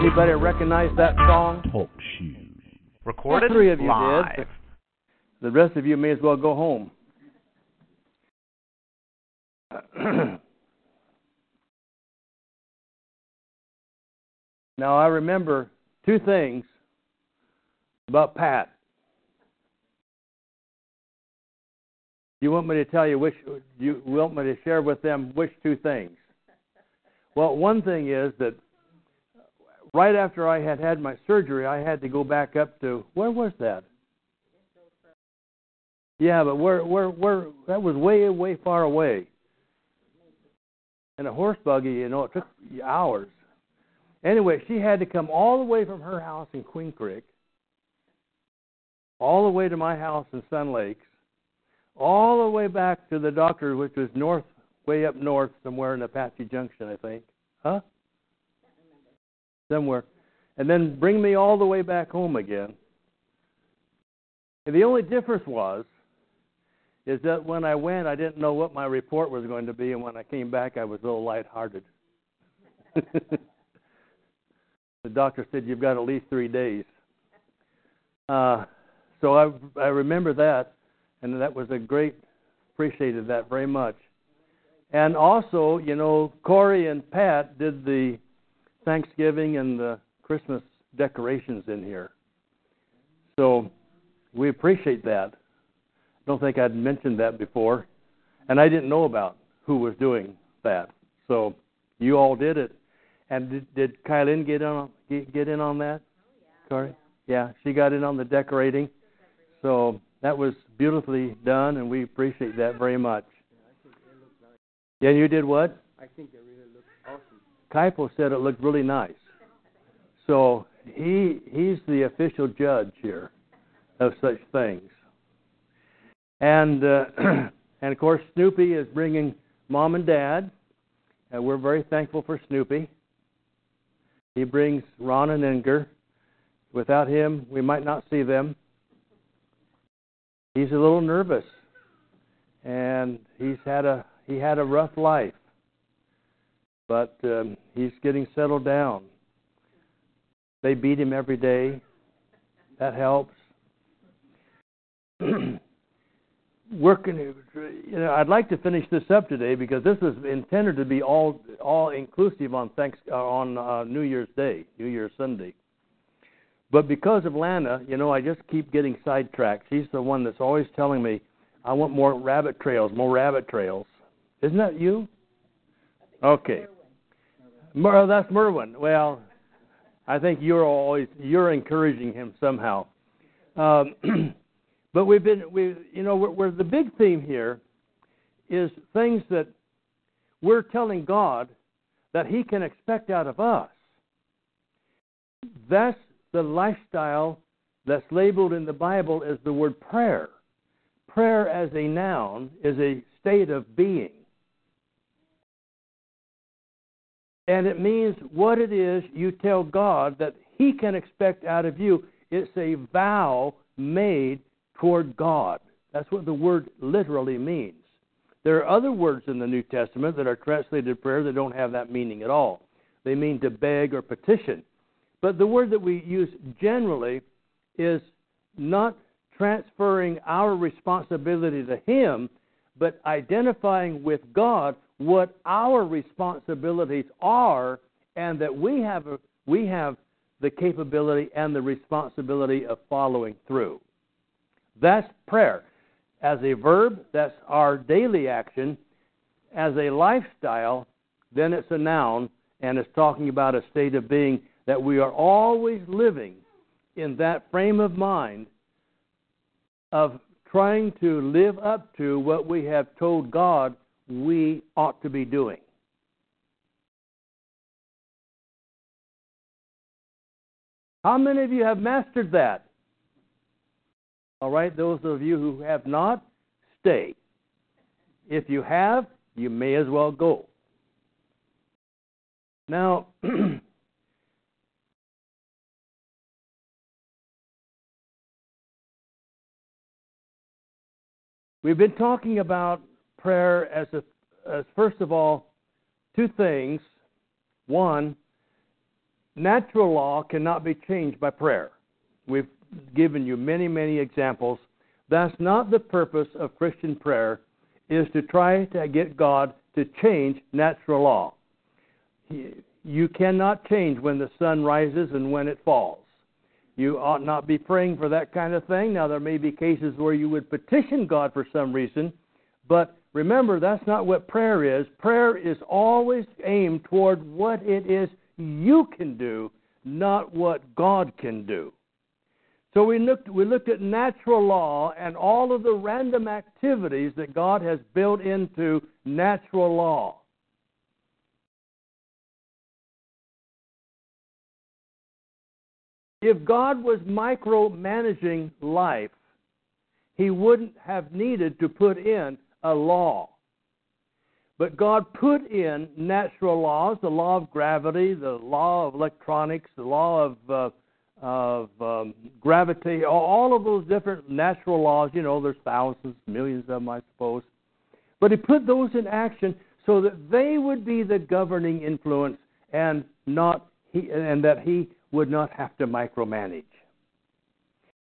Anybody recognize that song? Talk shoes. Recorded All three of you live. did. The rest of you may as well go home. now I remember two things about Pat. You want me to tell you which you want me to share with them which two things? Well, one thing is that right after I had had my surgery, I had to go back up to where was that? Yeah, but where where where that was way way far away. And a horse buggy, you know, it took hours. Anyway, she had to come all the way from her house in Queen Creek, all the way to my house in Sun Lakes, all the way back to the doctor, which was north, way up north, somewhere in Apache Junction, I think. Huh? Somewhere. And then bring me all the way back home again. And the only difference was, is that when I went, I didn't know what my report was going to be, and when I came back, I was a little lighthearted. the doctor said you've got at least three days. Uh, so I I remember that, and that was a great appreciated that very much. And also, you know, Corey and Pat did the Thanksgiving and the Christmas decorations in here. So we appreciate that. I don't think I'd mentioned that before, and I didn't know about who was doing that. So you all did it. And did, did Kylie get on get, get in on that? Oh, Corey? Yeah, she got in on the decorating. So that was beautifully done, and we appreciate that very much. Yeah, you did what? I think it really looks awesome. Kaipo said it looked really nice. So he he's the official judge here of such things. And uh, and of course Snoopy is bringing mom and dad, and we're very thankful for Snoopy. He brings Ron and Inger. Without him, we might not see them. He's a little nervous, and he's had a he had a rough life, but um, he's getting settled down. They beat him every day. That helps. Working, you know, I'd like to finish this up today because this is intended to be all all inclusive on thanks uh, on uh, New Year's Day, New Year's Sunday. But because of Lana, you know, I just keep getting sidetracked. She's the one that's always telling me, "I want more rabbit trails, more rabbit trails." Isn't that you? Okay. Mer- oh, that's Merwin. Well, I think you're always you're encouraging him somehow. Um, but we've been we you know we're, we're the big theme here is things that we're telling God that He can expect out of us. That's the lifestyle that's labeled in the Bible as the word prayer. Prayer as a noun is a state of being. And it means what it is you tell God that He can expect out of you. It's a vow made toward God. That's what the word literally means. There are other words in the New Testament that are translated prayer that don't have that meaning at all. They mean to beg or petition. But the word that we use generally is not transferring our responsibility to Him, but identifying with God what our responsibilities are, and that we have a, we have the capability and the responsibility of following through. That's prayer. As a verb, that's our daily action. As a lifestyle, then it's a noun, and it's talking about a state of being that we are always living in that frame of mind of trying to live up to what we have told God we ought to be doing. How many of you have mastered that? All right, those of you who have not, stay. If you have, you may as well go. Now, we've been talking about prayer as, a, as first of all, two things. One, natural law cannot be changed by prayer. We've given you many, many examples. That's not the purpose of Christian prayer, is to try to get God to change natural law. You cannot change when the sun rises and when it falls. You ought not be praying for that kind of thing. Now, there may be cases where you would petition God for some reason, but remember, that's not what prayer is. Prayer is always aimed toward what it is you can do, not what God can do. So we looked, we looked at natural law and all of the random activities that God has built into natural law. If God was micromanaging life, he wouldn't have needed to put in a law. But God put in natural laws, the law of gravity, the law of electronics, the law of uh, of um, gravity, all of those different natural laws. You know, there's thousands, millions of them, I suppose. But he put those in action so that they would be the governing influence, and not he, and that he would not have to micromanage.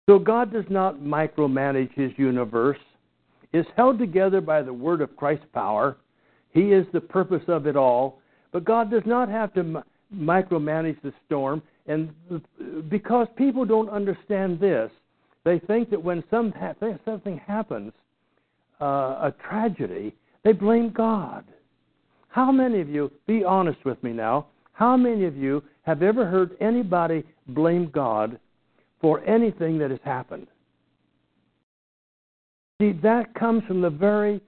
So God does not micromanage His universe. It's held together by the word of Christ's power. He is the purpose of it all. But God does not have to micromanage the storm. And because people don't understand this, they think that when some ha- something happens, uh, a tragedy, they blame God. How many of you, be honest with me now, how many of you have ever heard anybody blame God for anything that has happened? See, that comes from the very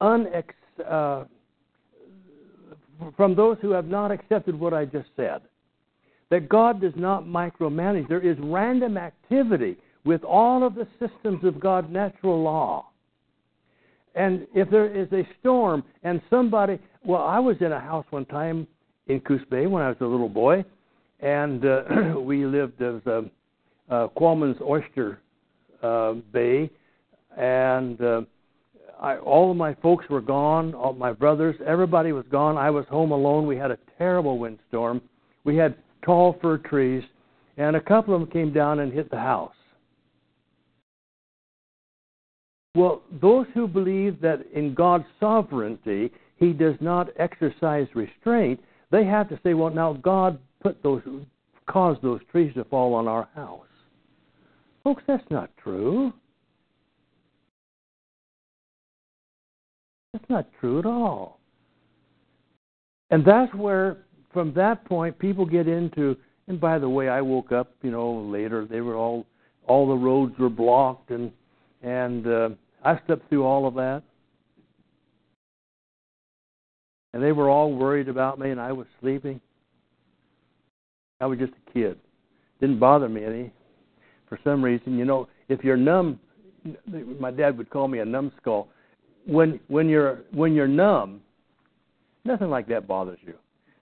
unex, uh, from those who have not accepted what I just said that God does not micromanage. There is random activity with all of the systems of God's natural law. And if there is a storm and somebody, well, I was in a house one time in Coos Bay when I was a little boy, and uh, we lived as uh, uh, Qualman's Oyster uh, Bay, and uh, I, all of my folks were gone, all my brothers, everybody was gone. I was home alone. We had a terrible windstorm. We had tall fir trees, and a couple of them came down and hit the house. Well, those who believe that in God's sovereignty He does not exercise restraint, they have to say, well, now God put those, caused those trees to fall on our house. Folks, that's not true. That's not true at all. And that's where from that point, people get into. And by the way, I woke up, you know, later. They were all, all the roads were blocked, and and uh, I stepped through all of that. And they were all worried about me, and I was sleeping. I was just a kid. Didn't bother me any. For some reason, you know, if you're numb, my dad would call me a numbskull. When when you're when you're numb, nothing like that bothers you.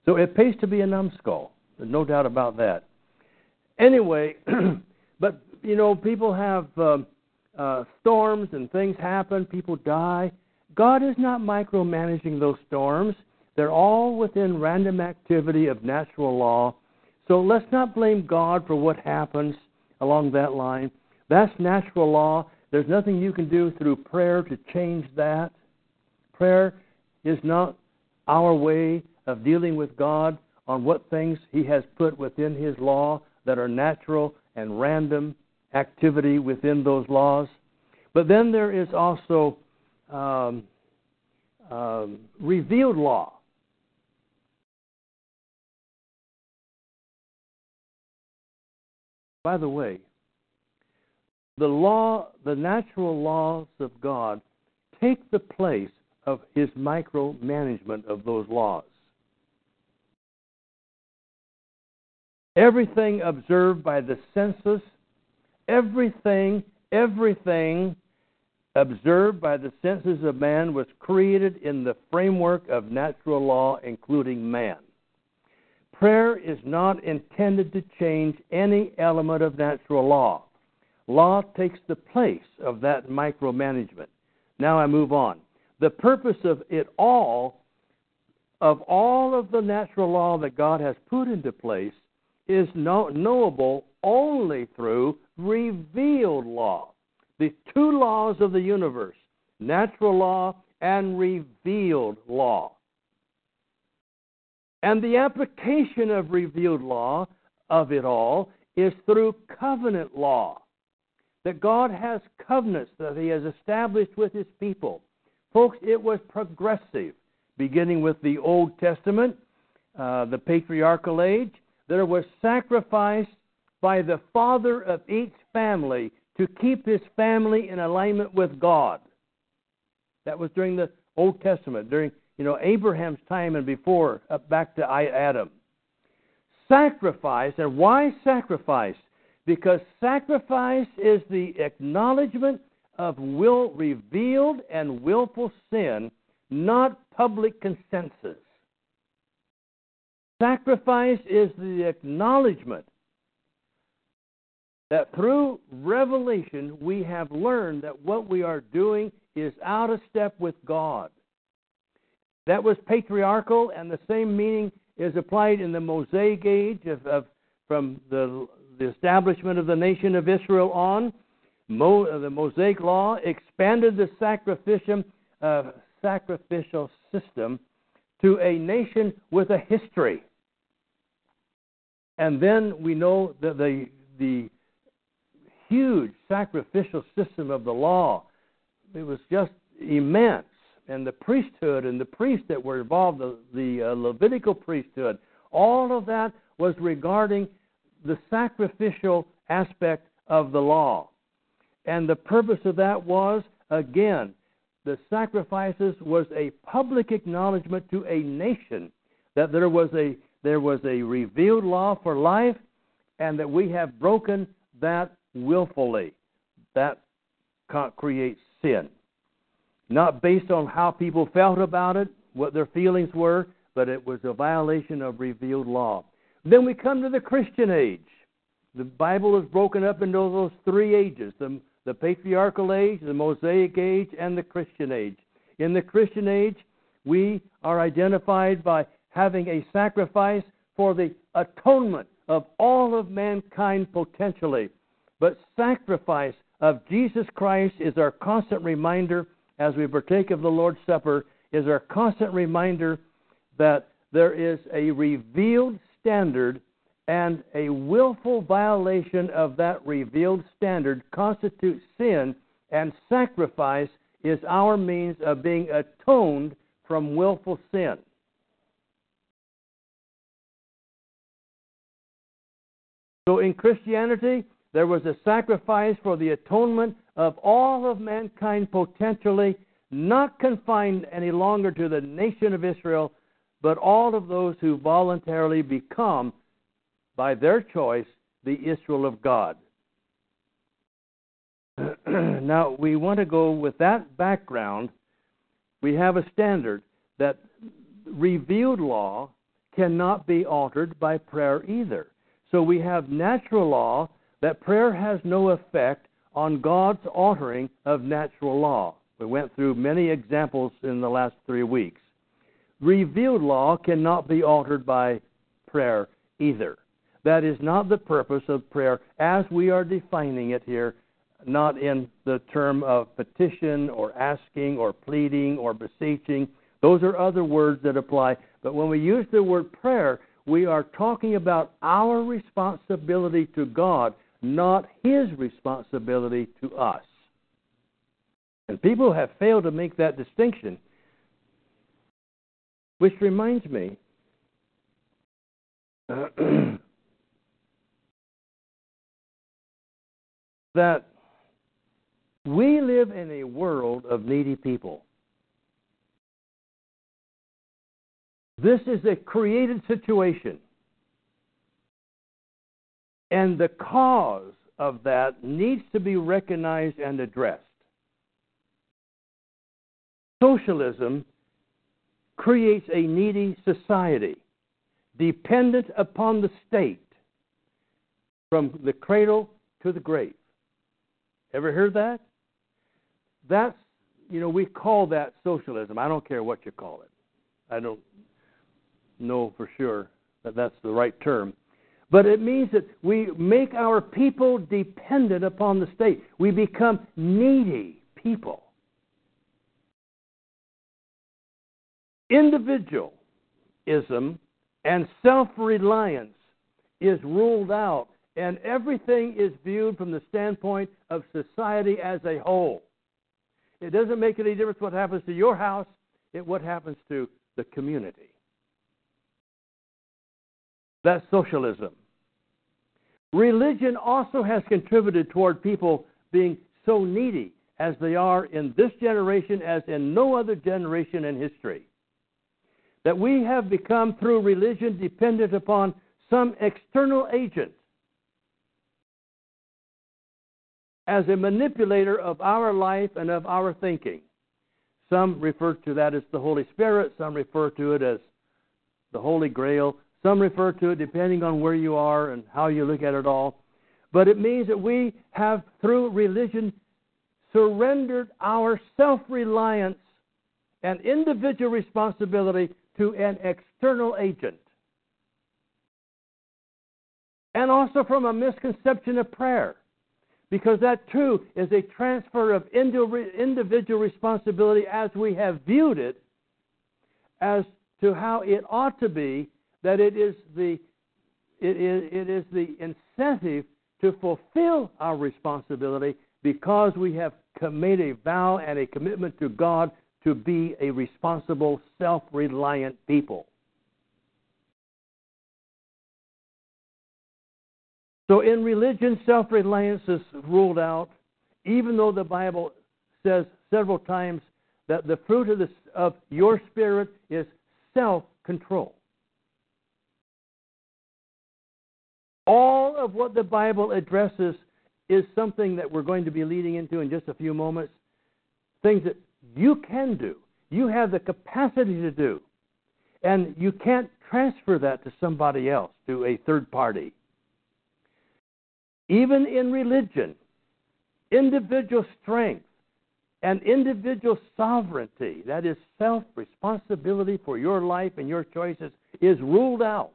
So it pays to be a numbskull. There's no doubt about that. Anyway, but you know, people have um, uh, storms and things happen. People die. God is not micromanaging those storms. They're all within random activity of natural law. So let's not blame God for what happens along that line. That's natural law. There's nothing you can do through prayer to change that. Prayer is not our way of dealing with God on what things He has put within His law that are natural and random activity within those laws. But then there is also um, um, revealed law. By the way, the law, the natural laws of God take the place of his micromanagement of those laws. everything observed by the senses, everything, everything observed by the senses of man was created in the framework of natural law, including man. Prayer is not intended to change any element of natural law. Law takes the place of that micromanagement. Now I move on. The purpose of it all, of all of the natural law that God has put into place, is know- knowable only through revealed law. The two laws of the universe, natural law and revealed law. And the application of revealed law of it all is through covenant law. That God has covenants that He has established with His people. Folks, it was progressive, beginning with the Old Testament, uh, the patriarchal age. There was sacrifice by the father of each family to keep his family in alignment with God. That was during the Old Testament, during you know Abraham's time and before, up back to Adam. Sacrifice, and why sacrifice? Because sacrifice is the acknowledgement of will revealed and willful sin, not public consensus. Sacrifice is the acknowledgement that through revelation we have learned that what we are doing is out of step with God. That was patriarchal, and the same meaning is applied in the Mosaic age of, of from the, the establishment of the nation of Israel on. Mo, uh, the Mosaic law expanded the sacrificial, uh, sacrificial system to a nation with a history. And then we know that the, the huge sacrificial system of the law. It was just immense. And the priesthood and the priests that were involved, the, the uh, Levitical priesthood, all of that was regarding the sacrificial aspect of the law. And the purpose of that was, again, the sacrifices was a public acknowledgement to a nation that there was a there was a revealed law for life and that we have broken that willfully. That creates sin. Not based on how people felt about it, what their feelings were, but it was a violation of revealed law. Then we come to the Christian age. The Bible is broken up into those three ages the, the patriarchal age, the Mosaic age, and the Christian age. In the Christian age, we are identified by having a sacrifice for the atonement of all of mankind potentially but sacrifice of Jesus Christ is our constant reminder as we partake of the Lord's Supper, is our constant reminder that there is a revealed standard and a willful violation of that revealed standard constitutes sin, and sacrifice is our means of being atoned from willful sin. So in Christianity, there was a sacrifice for the atonement of all of mankind potentially, not confined any longer to the nation of Israel, but all of those who voluntarily become, by their choice, the Israel of God. now, we want to go with that background. We have a standard that revealed law cannot be altered by prayer either. So we have natural law that prayer has no effect on God's altering of natural law. We went through many examples in the last three weeks. Revealed law cannot be altered by prayer either. That is not the purpose of prayer as we are defining it here, not in the term of petition or asking or pleading or beseeching. Those are other words that apply. But when we use the word prayer, we are talking about our responsibility to God not his responsibility to us. And people have failed to make that distinction. Which reminds me that we live in a world of needy people. This is a created situation. And the cause of that needs to be recognized and addressed. Socialism creates a needy society dependent upon the state from the cradle to the grave. Ever heard that? That's, you know, we call that socialism. I don't care what you call it. I don't know for sure that that's the right term. But it means that we make our people dependent upon the state. We become needy people. Individualism and self reliance is ruled out, and everything is viewed from the standpoint of society as a whole. It doesn't make any difference what happens to your house, it what happens to the community. That's socialism. Religion also has contributed toward people being so needy as they are in this generation as in no other generation in history that we have become, through religion, dependent upon some external agent as a manipulator of our life and of our thinking. Some refer to that as the Holy Spirit, some refer to it as the Holy Grail, some refer to it depending on where you are and how you look at it all. But it means that we have, through religion, surrendered our self reliance and individual responsibility to an external agent. And also from a misconception of prayer, because that too is a transfer of individual responsibility as we have viewed it as to how it ought to be, that it is the, it is, it is the incentive to fulfill our responsibility because we have made a vow and a commitment to God to be a responsible, self reliant people. So in religion, self reliance is ruled out, even though the Bible says several times that the fruit of, the, of your spirit is self control. All of what the Bible addresses is something that we're going to be leading into in just a few moments. Things that you can do. You have the capacity to do. And you can't transfer that to somebody else, to a third party. Even in religion, individual strength and individual sovereignty, that is self responsibility for your life and your choices, is ruled out.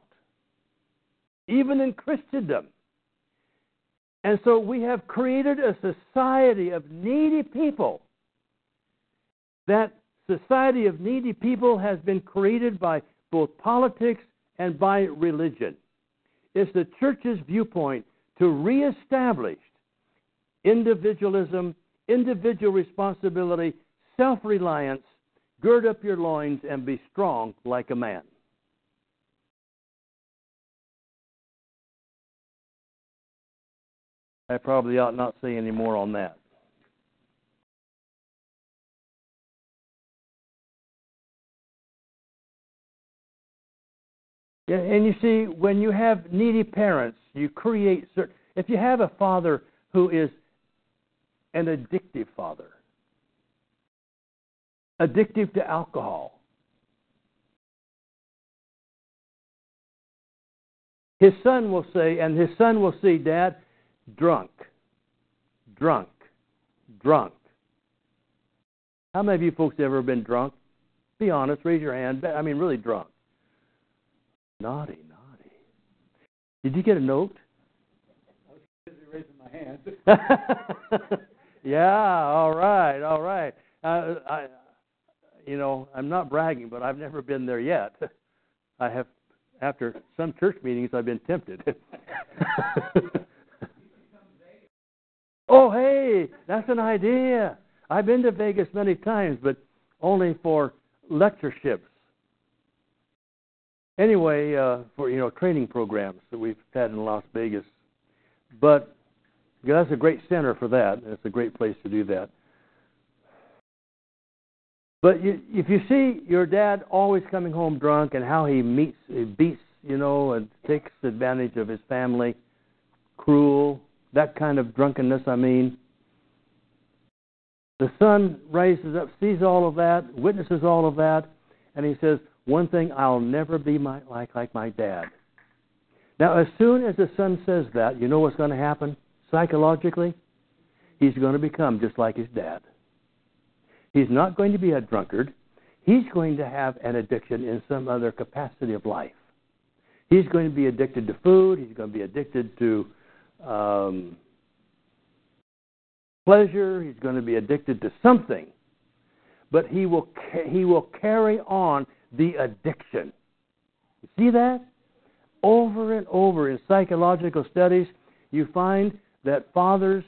Even in Christendom. And so we have created a society of needy people that society of needy people has been created by both politics and by religion. It's the church's viewpoint to reestablish individualism, individual responsibility, self reliance, gird up your loins, and be strong like a man. I probably ought not say any more on that. And you see, when you have needy parents, you create certain. If you have a father who is an addictive father, addictive to alcohol, his son will say, and his son will see, Dad, drunk, drunk, drunk. How many of you folks have ever been drunk? Be honest, raise your hand. I mean, really drunk. Naughty, naughty. Did you get a note? I was busy raising my hand. yeah, all right, all right. Uh, I, you know, I'm not bragging, but I've never been there yet. I have, after some church meetings, I've been tempted. oh, hey, that's an idea. I've been to Vegas many times, but only for lectureships anyway, uh, for you know training programs that we've had in Las Vegas, but yeah, that's a great center for that. It's a great place to do that. But you, if you see your dad always coming home drunk and how he meets, he beats, you know, and takes advantage of his family, cruel, that kind of drunkenness, I mean. The son rises up, sees all of that, witnesses all of that, and he says, One thing, I'll never be my, like, like my dad. Now, as soon as the son says that, you know what's going to happen psychologically? He's going to become just like his dad. He's not going to be a drunkard. He's going to have an addiction in some other capacity of life. He's going to be addicted to food. He's going to be addicted to um, pleasure. He's going to be addicted to something. But he will he will carry on the addiction. You see that? Over and over in psychological studies, you find that fathers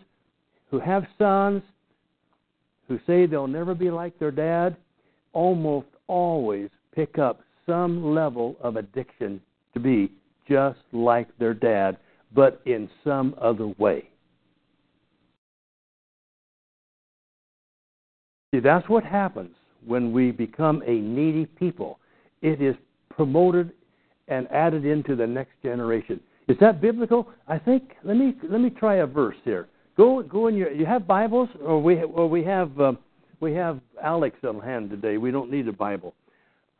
who have sons who say they'll never be like their dad almost always pick up some level of addiction to be just like their dad, but in some other way. See, that's what happens when we become a needy people. It is promoted and added into the next generation. Is that biblical? I think. Let me let me try a verse here. Go go in your. You have Bibles, or we or we have uh, we have Alex on hand today. We don't need a Bible,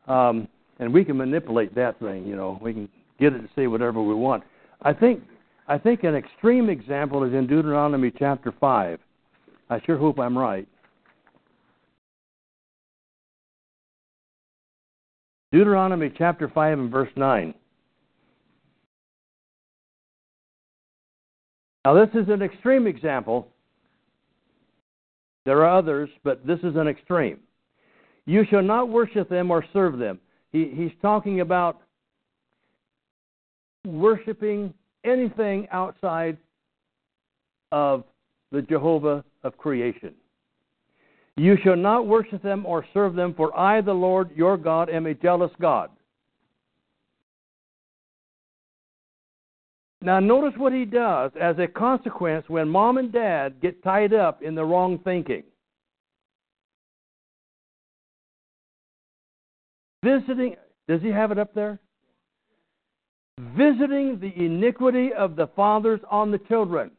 um, and we can manipulate that thing. You know, we can get it to say whatever we want. I think I think an extreme example is in Deuteronomy chapter five. I sure hope I'm right. Deuteronomy chapter 5 and verse 9. Now, this is an extreme example. There are others, but this is an extreme. You shall not worship them or serve them. He, he's talking about worshiping anything outside of the Jehovah of creation. You shall not worship them or serve them, for I, the Lord your God, am a jealous God. Now, notice what he does as a consequence when mom and dad get tied up in the wrong thinking. Visiting, does he have it up there? Visiting the iniquity of the fathers on the children.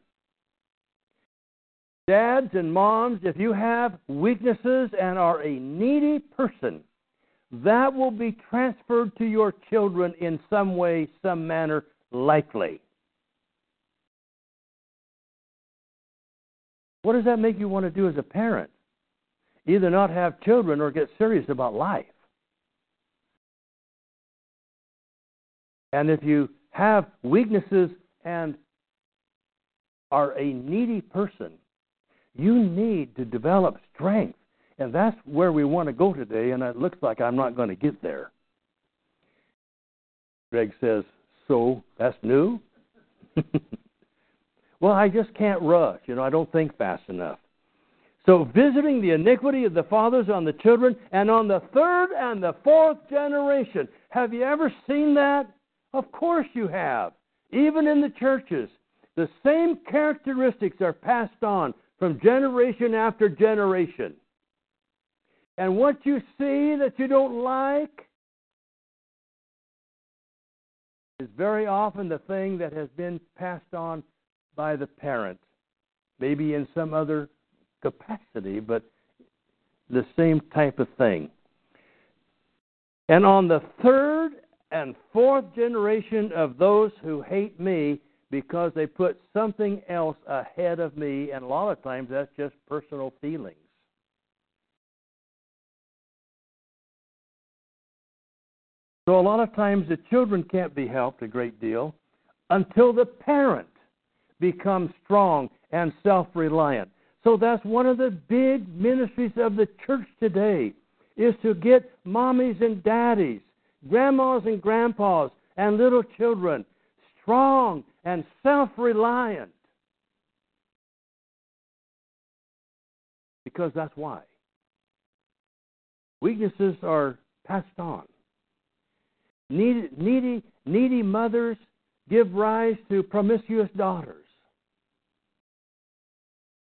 Dads and moms, if you have weaknesses and are a needy person, that will be transferred to your children in some way, some manner, likely. What does that make you want to do as a parent? Either not have children or get serious about life. And if you have weaknesses and are a needy person, you need to develop strength. And that's where we want to go today, and it looks like I'm not going to get there. Greg says, So, that's new? Well, I just can't rush. You know, I don't think fast enough. So, visiting the iniquity of the fathers on the children and on the third and the fourth generation. Have you ever seen that? Of course you have. Even in the churches, the same characteristics are passed on from generation after generation. And what you see that you don't like is very often the thing that has been passed on by the parent, maybe in some other capacity, but the same type of thing. And on the third and fourth generation of those who hate me because they put something else ahead of me, and a lot of times that's just personal feelings. So a lot of times the children can't be helped a great deal until the parent becomes strong and self reliant. So that's one of the big ministries of the church today is to get mommies and daddies, grandmas and grandpas, and little children strong and self reliant. Because that's why. Weaknesses are passed on. Needy, needy, needy mothers give rise to promiscuous daughters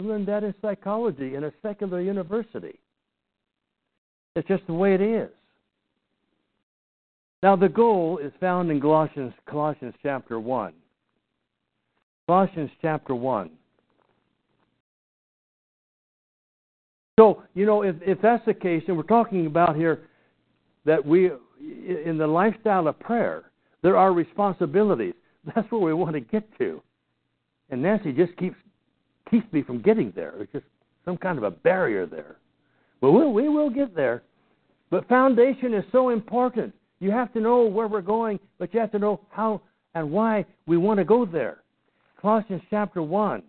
I learned that in psychology in a secular university. It's just the way it is. Now, the goal is found in Colossians, Colossians chapter 1. Colossians chapter 1. So, you know, if, if that's the case, and we're talking about here that we, in the lifestyle of prayer, there are responsibilities. That's where we want to get to. And Nancy just keeps keeps me from getting there. It's just some kind of a barrier there. But we'll, we will get there. But foundation is so important. You have to know where we're going, but you have to know how and why we want to go there. Colossians chapter 1.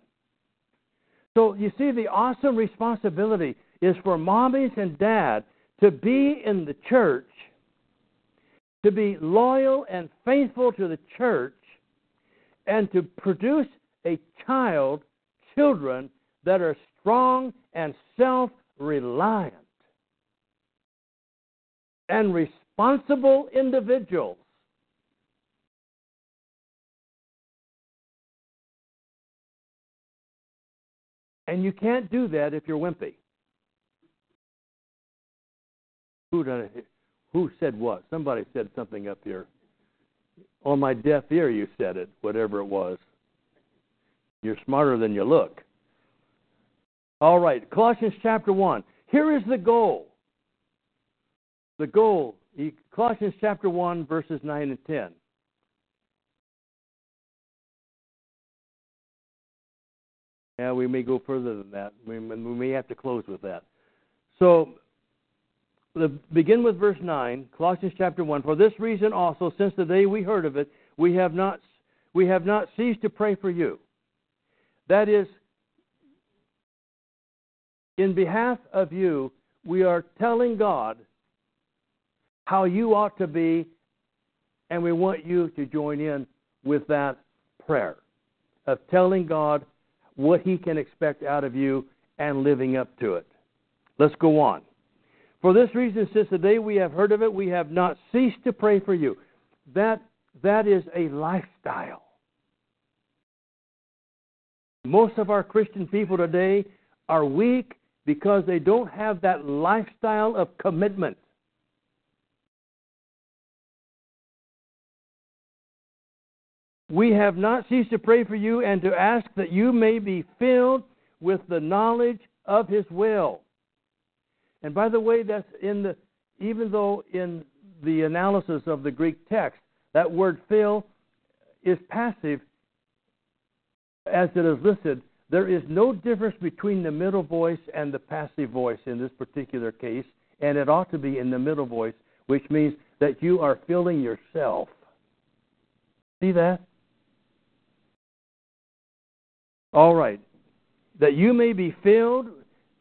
So you see, the awesome responsibility is for mommies and dad to be in the church, to be loyal and faithful to the church, and to produce a child, children that are strong and self reliant and responsible individuals. And you can't do that if you're wimpy. Who, who said what? Somebody said something up here. On my deaf ear, you said it, whatever it was. You're smarter than you look. All right, Colossians chapter 1. Here is the goal. The goal, Colossians chapter 1, verses 9 and 10. Yeah, we may go further than that. We, we may have to close with that. So, the, begin with verse 9, Colossians chapter 1. For this reason also, since the day we heard of it, we have not, we have not ceased to pray for you. That is, in behalf of you, we are telling God how you ought to be, and we want you to join in with that prayer of telling God what He can expect out of you and living up to it. Let's go on. For this reason, since the day we have heard of it, we have not ceased to pray for you. That, that is a lifestyle. Most of our Christian people today are weak because they don't have that lifestyle of commitment. We have not ceased to pray for you and to ask that you may be filled with the knowledge of His will and by the way, that's in the even though in the analysis of the Greek text, that word fill is passive as it is listed, there is no difference between the middle voice and the passive voice in this particular case, and it ought to be in the middle voice, which means that you are filling yourself. See that? All right. That you may be filled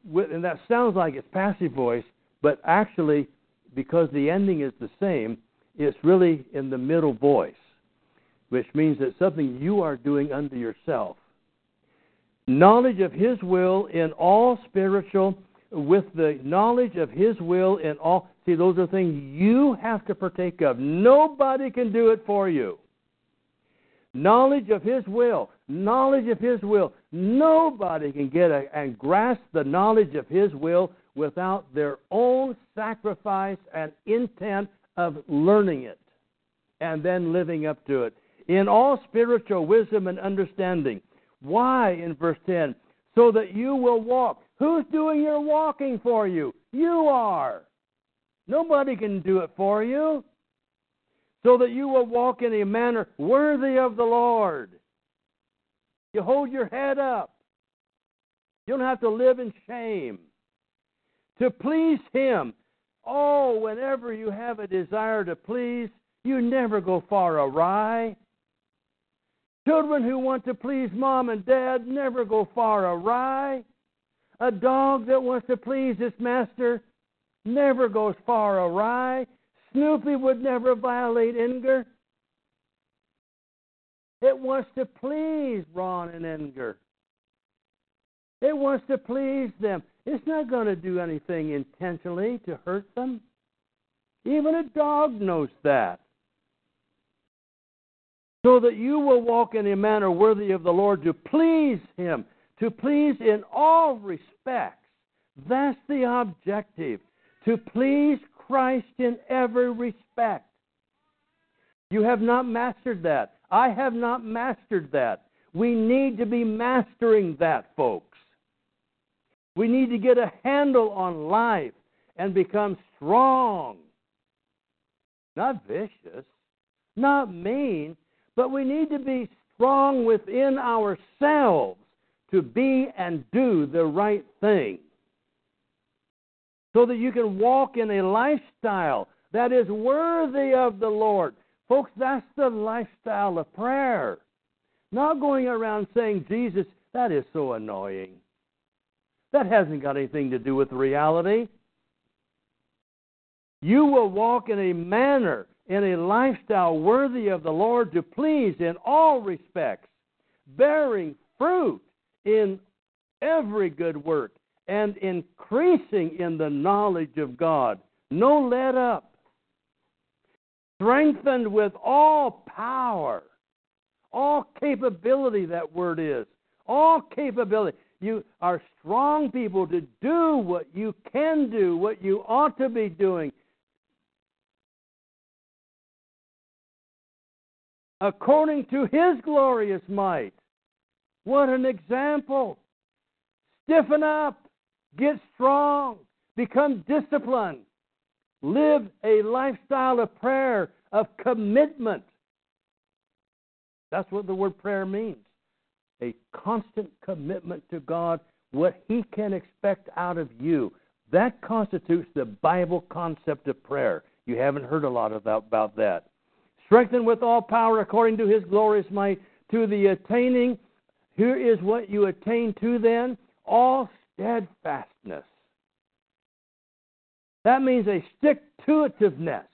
with, and that sounds like it's passive voice, but actually, because the ending is the same, it's really in the middle voice, which means that something you are doing unto yourself. Knowledge of His will in all spiritual, with the knowledge of His will in all. See, those are things you have to partake of. Nobody can do it for you. Knowledge of His will. Knowledge of His will. Nobody can get a, and grasp the knowledge of His will without their own sacrifice and intent of learning it and then living up to it. In all spiritual wisdom and understanding. Why, in verse 10? So that you will walk. Who's doing your walking for you? You are. Nobody can do it for you so that you will walk in a manner worthy of the Lord. You hold your head up. You don't have to live in shame. To please Him. Oh, whenever you have a desire to please, you never go far awry. Children who want to please mom and dad never go far awry. A dog that wants to please its master never goes far awry. Snoopy would never violate Inger. It wants to please Ron and Inger. It wants to please them. It's not going to do anything intentionally to hurt them. Even a dog knows that. So that you will walk in a manner worthy of the Lord to please Him, to please in all respects. That's the objective. To please Christ in every respect. You have not mastered that. I have not mastered that. We need to be mastering that, folks. We need to get a handle on life and become strong. Not vicious, not mean, but we need to be strong within ourselves to be and do the right thing. So that you can walk in a lifestyle that is worthy of the Lord. Folks, that's the lifestyle of prayer. Not going around saying, Jesus, that is so annoying. That hasn't got anything to do with reality. You will walk in a manner, in a lifestyle worthy of the Lord to please in all respects, bearing fruit in every good work and increasing in the knowledge of God. No let up. Strengthened with all power, all capability, that word is. All capability. You are strong people to do what you can do, what you ought to be doing. According to his glorious might. What an example. Stiffen up. Get strong. Become disciplined. Live a lifestyle of prayer, of commitment. That's what the word prayer means a constant commitment to God, what He can expect out of you. That constitutes the Bible concept of prayer. You haven't heard a lot about that. Strengthened with all power according to His glorious might to the attaining here is what you attain to then all steadfastness. That means a stick to itiveness.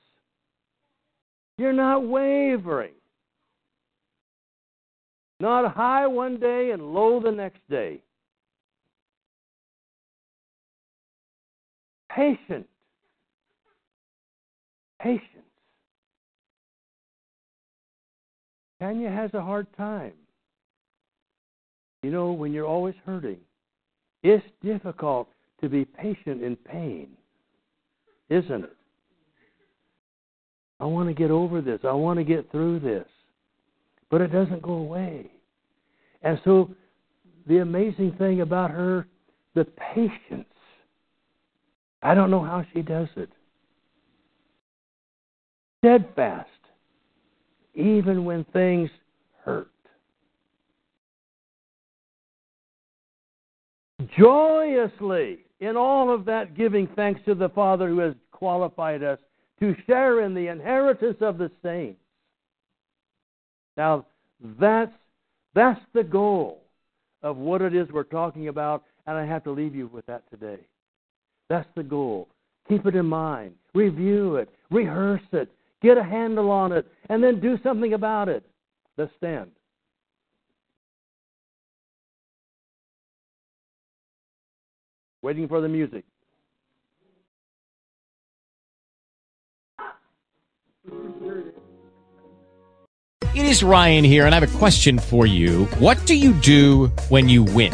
You're not wavering. Not high one day and low the next day. Patient. Patience. Tanya has a hard time. You know, when you're always hurting, it's difficult to be patient in pain, isn't it? I want to get over this. I want to get through this. But it doesn't go away. And so, the amazing thing about her, the patience. I don't know how she does it. Steadfast, even when things hurt. Joyously in all of that, giving thanks to the Father who has qualified us to share in the inheritance of the saints. Now, that's, that's the goal of what it is we're talking about, and I have to leave you with that today. That's the goal. Keep it in mind, review it, rehearse it, get a handle on it, and then do something about it. Let's stand. Waiting for the music. It is Ryan here, and I have a question for you. What do you do when you win?